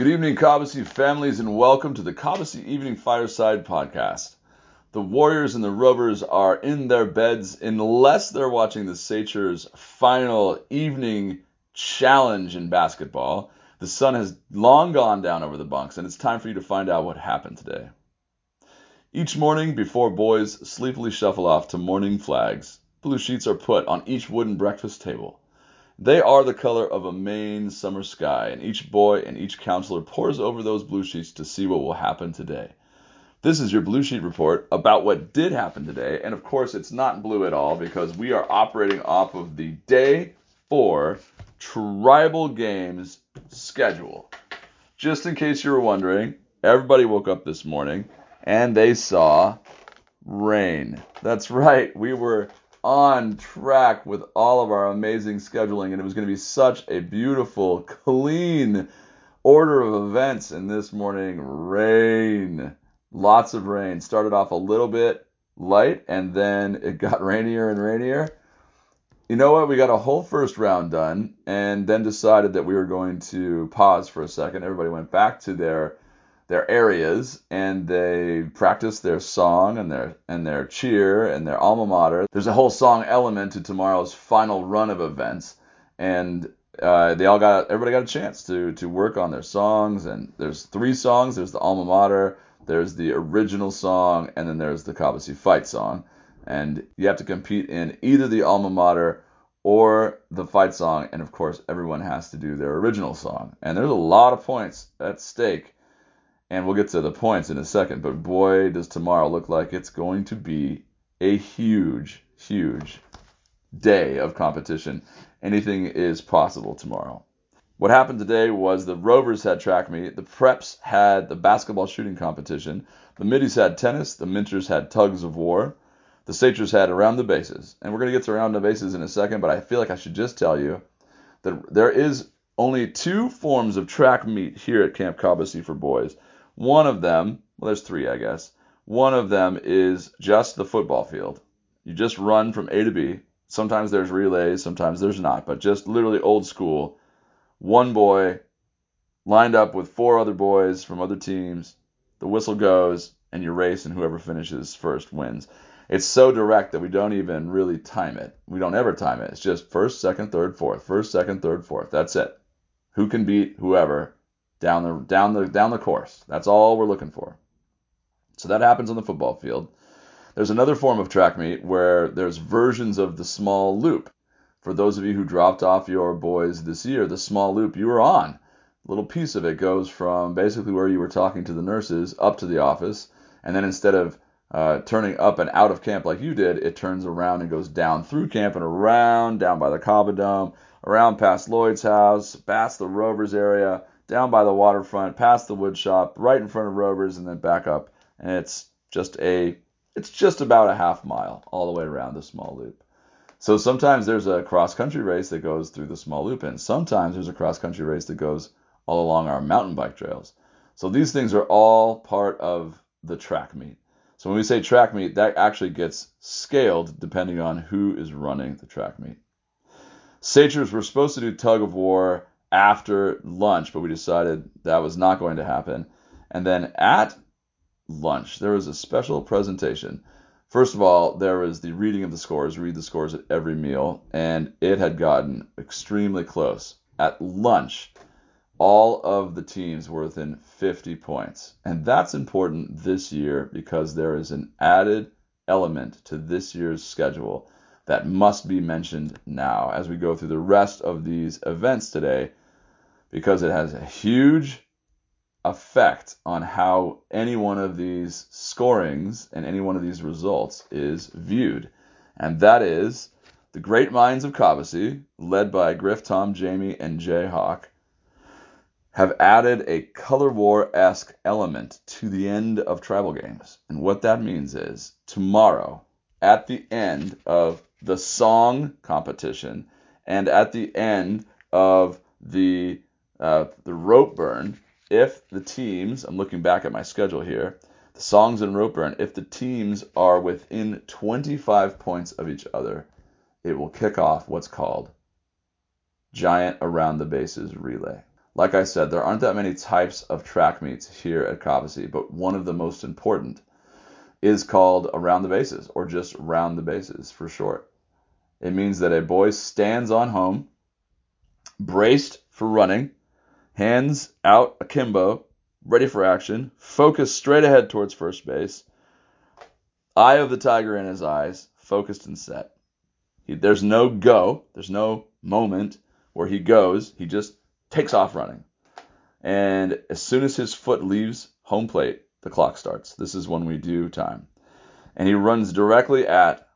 Good evening, Cobbossee families, and welcome to the Cobbossee Evening Fireside Podcast. The Warriors and the Rovers are in their beds unless they're watching the Sachers' final evening challenge in basketball. The sun has long gone down over the bunks, and it's time for you to find out what happened today. Each morning, before boys sleepily shuffle off to morning flags, blue sheets are put on each wooden breakfast table. They are the color of a Maine summer sky, and each boy and each counselor pores over those blue sheets to see what will happen today. This is your blue sheet report about what did happen today, and of course, it's not blue at all because we are operating off of the day four tribal games schedule. Just in case you were wondering, everybody woke up this morning and they saw rain. That's right, we were on track with all of our amazing scheduling, and it was going to be such a beautiful, clean order of events. And this morning, rain, lots of rain. Started off a little bit light, and then it got rainier and rainier. You know what? We got a whole first round done, and then decided that we were going to pause for a second. Everybody went back to their their areas and they practice their song and their and their cheer and their alma mater. There's a whole song element to tomorrow's final run of events, and uh, they all got everybody got a chance to to work on their songs. And there's three songs. There's the alma mater, there's the original song, and then there's the Cobbossee fight song. And you have to compete in either the alma mater or the fight song, and of course everyone has to do their original song. And there's a lot of points at stake and we'll get to the points in a second, but boy, does tomorrow look like it's going to be a huge, huge day of competition. Anything is possible tomorrow. What happened today was the Rovers had track meet, the Preps had the basketball shooting competition, the Middies had tennis, the Minters had tugs of war, the Sachers had around the bases. And we're going to get to around the bases in a second, but I feel like I should just tell you that there is only two forms of track meet here at Camp Cobbossee for boys. One of them, well, there's three, I guess. One of them is just the football field. You just run from A to B. Sometimes there's relays, sometimes there's not, but just literally old school. One boy lined up with four other boys from other teams. The whistle goes, and you race, and whoever finishes first wins. It's so direct that we don't even really time it. We don't ever time it. It's just first, second, third, fourth. First, second, third, fourth. That's it. Who can beat whoever down the down the down the course. That's all we're looking for. So that happens on the football field. There's another form of track meet where there's versions of the small loop. For those of you who dropped off your boys this year, the small loop you were on, a little piece of it goes from basically where you were talking to the nurses up to the office, and then instead of uh, turning up and out of camp like you did, it turns around and goes down through camp and around, down by the Cabo Dome, around past Lloyd's house, past the Rovers area, down by the waterfront, past the wood shop, right in front of Rovers, and then back up. And it's just a it's just about a half mile all the way around the small loop. So sometimes there's a cross country race that goes through the small loop, and sometimes there's a cross country race that goes all along our mountain bike trails. So these things are all part of the track meet. So when we say track meet, that actually gets scaled depending on who is running the track meet. Sachers were supposed to do tug of war after lunch, but we decided that was not going to happen. And then at lunch, there was a special presentation. First of all, there was the reading of the scores, read the scores at every meal, and it had gotten extremely close. At lunch, all of the teams were within 50 points. And that's important this year because there is an added element to this year's schedule that must be mentioned now as we go through the rest of these events today because it has a huge effect on how any one of these scorings and any one of these results is viewed. And that is the great minds of Cobbossee, led by Griff, Tom, Jamie, and Jay Hawk, have added a color war esque element to the end of tribal games. And what that means is tomorrow, at the end of the song competition and at the end of the uh, the rope burn, if the teams, I'm looking back at my schedule here, the songs and rope burn, if the teams are within 25 points of each other, it will kick off what's called Giant Around the Bases Relay. Like I said, there aren't that many types of track meets here at Cobbossee, but one of the most important is called around the bases or just round the bases for short. It means that a boy stands on home, braced for running, hands out akimbo, ready for action, focused straight ahead towards first base, eye of the tiger in his eyes, focused and set. He, there's no go, there's no moment where he goes, he just takes off running. And as soon as his foot leaves home plate, the clock starts. This is when we do time. And he runs directly at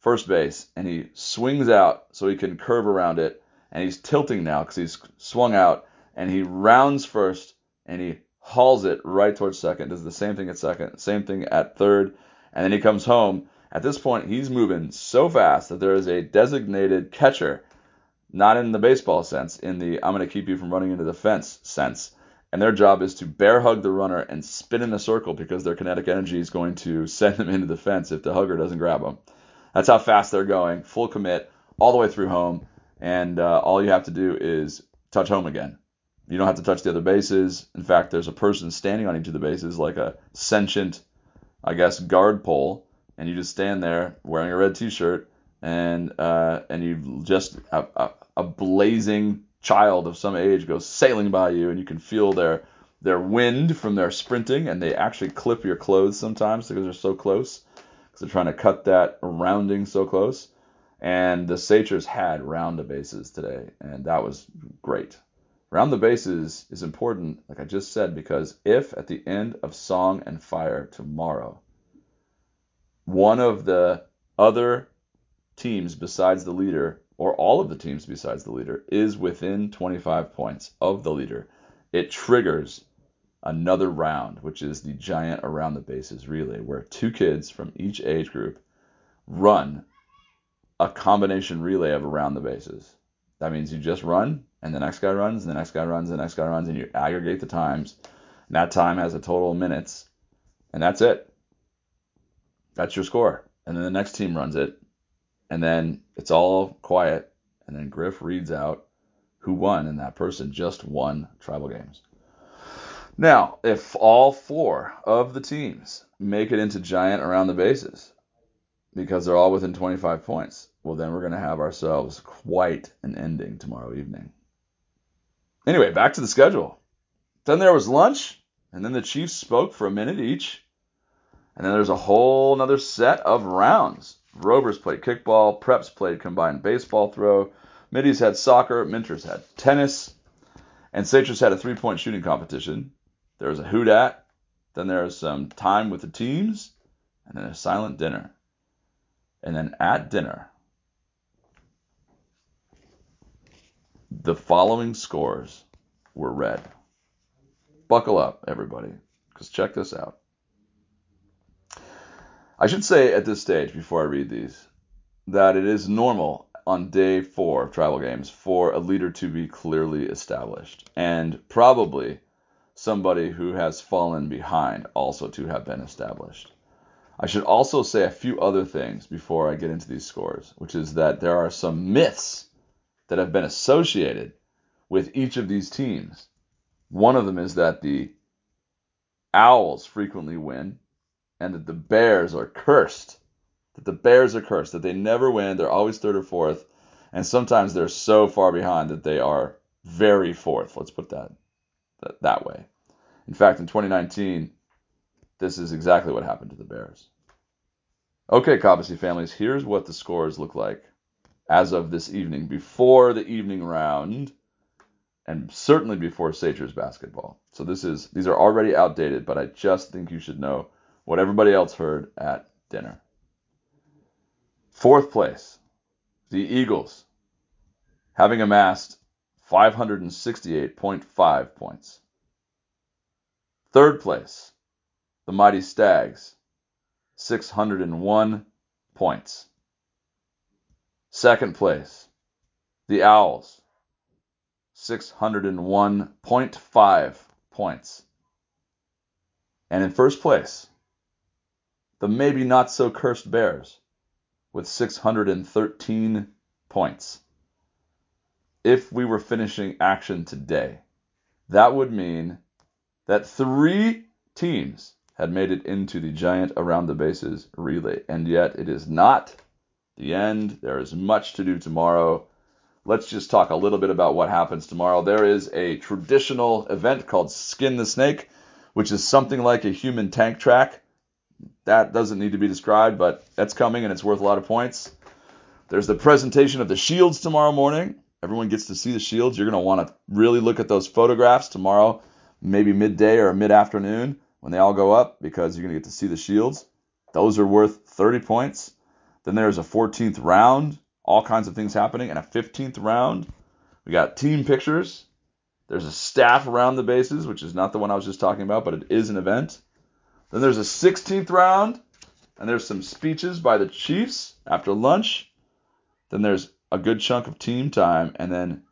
first base and he swings out so he can curve around it. And he's tilting now because he's swung out and he rounds first and he hauls it right towards second. Does the same thing at second, same thing at third. And then he comes home. At this point, he's moving so fast that there is a designated catcher, not in the baseball sense, in the I'm going to keep you from running into the fence sense and their job is to bear hug the runner and spin in a circle because their kinetic energy is going to send them into the fence if the hugger doesn't grab them. That's how fast they're going, full commit, all the way through home, and uh, all you have to do is touch home again. You don't have to touch the other bases. In fact, there's a person standing on each of the bases, like a sentient, I guess, guard pole, and you just stand there wearing a red T-shirt, and uh, and you just a, a, a blazing child of some age goes sailing by you and you can feel their their wind from their sprinting and they actually clip your clothes sometimes because they're so close because they're trying to cut that rounding so close and the Sachers had round the bases today and that was great round the bases is important like I just said because if at the end of song and fire tomorrow one of the other teams besides the leader or all of the teams besides the leader, is within 25 points of the leader, it triggers another round, which is the giant around the bases relay, where two kids from each age group run a combination relay of around the bases. That means you just run, and the next guy runs, and the next guy runs, and the next guy runs, and you aggregate the times. And that time has a total of minutes, and that's it. That's your score. And then the next team runs it, and then it's all quiet, and then Griff reads out who won, and that person just won tribal games. Now, if all four of the teams make it into giant around the bases, because they're all within 25 points, well, then we're going to have ourselves quite an ending tomorrow evening. Anyway, back to the schedule. Then there was lunch, and then the Chiefs spoke for a minute each, and then there's a whole another set of rounds. Rovers played kickball, Preps played combined baseball throw, Middies had soccer, Minters had tennis, and Sachers had a three point shooting competition. There was a hoot at, then there was some time with the teams, and then a silent dinner. And then at dinner, the following scores were read. Buckle up, everybody, because check this out. I should say at this stage, before I read these, that it is normal on day four of tribal games for a leader to be clearly established, and probably somebody who has fallen behind also to have been established. I should also say a few other things before I get into these scores, which is that there are some myths that have been associated with each of these teams. One of them is that the Owls frequently win and that the Bears are cursed. That the Bears are cursed, that they never win, they're always third or fourth, and sometimes they're so far behind that they are very fourth. Let's put that that, that way. In fact, in 2019, this is exactly what happened to the Bears. Okay, Cobbossee families, here's what the scores look like as of this evening, before the evening round, and certainly before Sachers basketball. So this is these are already outdated, but I just think you should know what everybody else heard at dinner. Fourth place, the Eagles, having amassed 568.5 points. Third place, the Mighty Stags, 601 points. Second place, the Owls, 601.5 points. And in first place, the maybe not so cursed Bears with 613 points. if we were finishing action today, that would mean that three teams had made it into the giant around the bases relay. And yet it is not the end. There is much to do tomorrow. Let's just talk a little bit about what happens tomorrow. There is a traditional event called Skin the Snake, which is something like a human tank track. That doesn't need to be described, but that's coming and it's worth a lot of points. There's the presentation of the shields tomorrow morning. Everyone gets to see the shields. You're going to want to really look at those photographs tomorrow, maybe midday or mid afternoon when they all go up because you're going to get to see the shields. Those are worth 30 points. Then there's a 14th round, all kinds of things happening, and a 15th round. We got team pictures. There's a staff around the bases, which is not the one I was just talking about, but it is an event. Then there's a 16th round, and there's some speeches by the Chiefs after lunch. Then there's a good chunk of team time, and then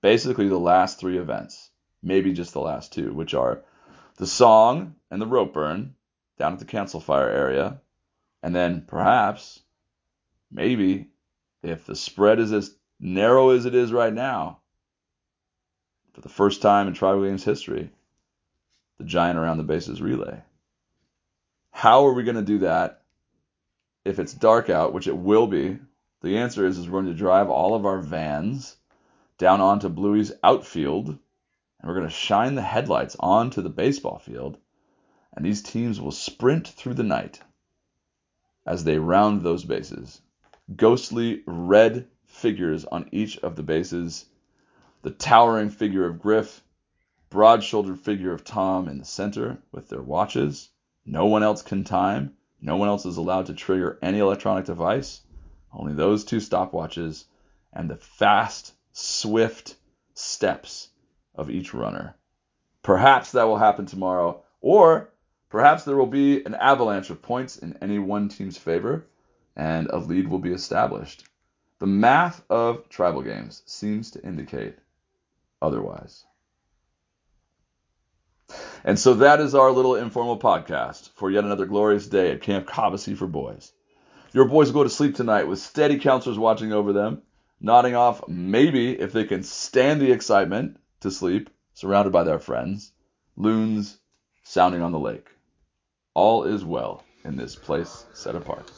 basically the last three events, maybe just the last two, which are the song and the rope burn down at the council fire area, and then perhaps, maybe, if the spread is as narrow as it is right now, for the first time in tribal games history, the giant around the bases relay. How are we going to do that if it's dark out, which it will be? The answer is, is we're going to drive all of our vans down onto Bluey's outfield, and we're going to shine the headlights onto the baseball field, and these teams will sprint through the night as they round those bases. Ghostly red figures on each of the bases, the towering figure of Griff, broad shouldered figure of Tom in the center with their watches. No one else can time. No one else is allowed to trigger any electronic device. Only those two stopwatches and the fast, swift steps of each runner. Perhaps that will happen tomorrow, or perhaps there will be an avalanche of points in any one team's favor, and a lead will be established. The math of tribal games seems to indicate otherwise. And so that is our little informal podcast for yet another glorious day at Camp Cobbossee for Boys. Your boys will go to sleep tonight with steady counselors watching over them, nodding off maybe if they can stand the excitement to sleep, surrounded by their friends, loons sounding on the lake. All is well in this place set apart.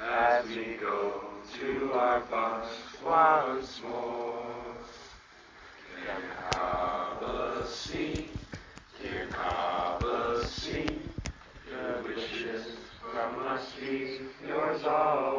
as we go to our once more. Cobbossee,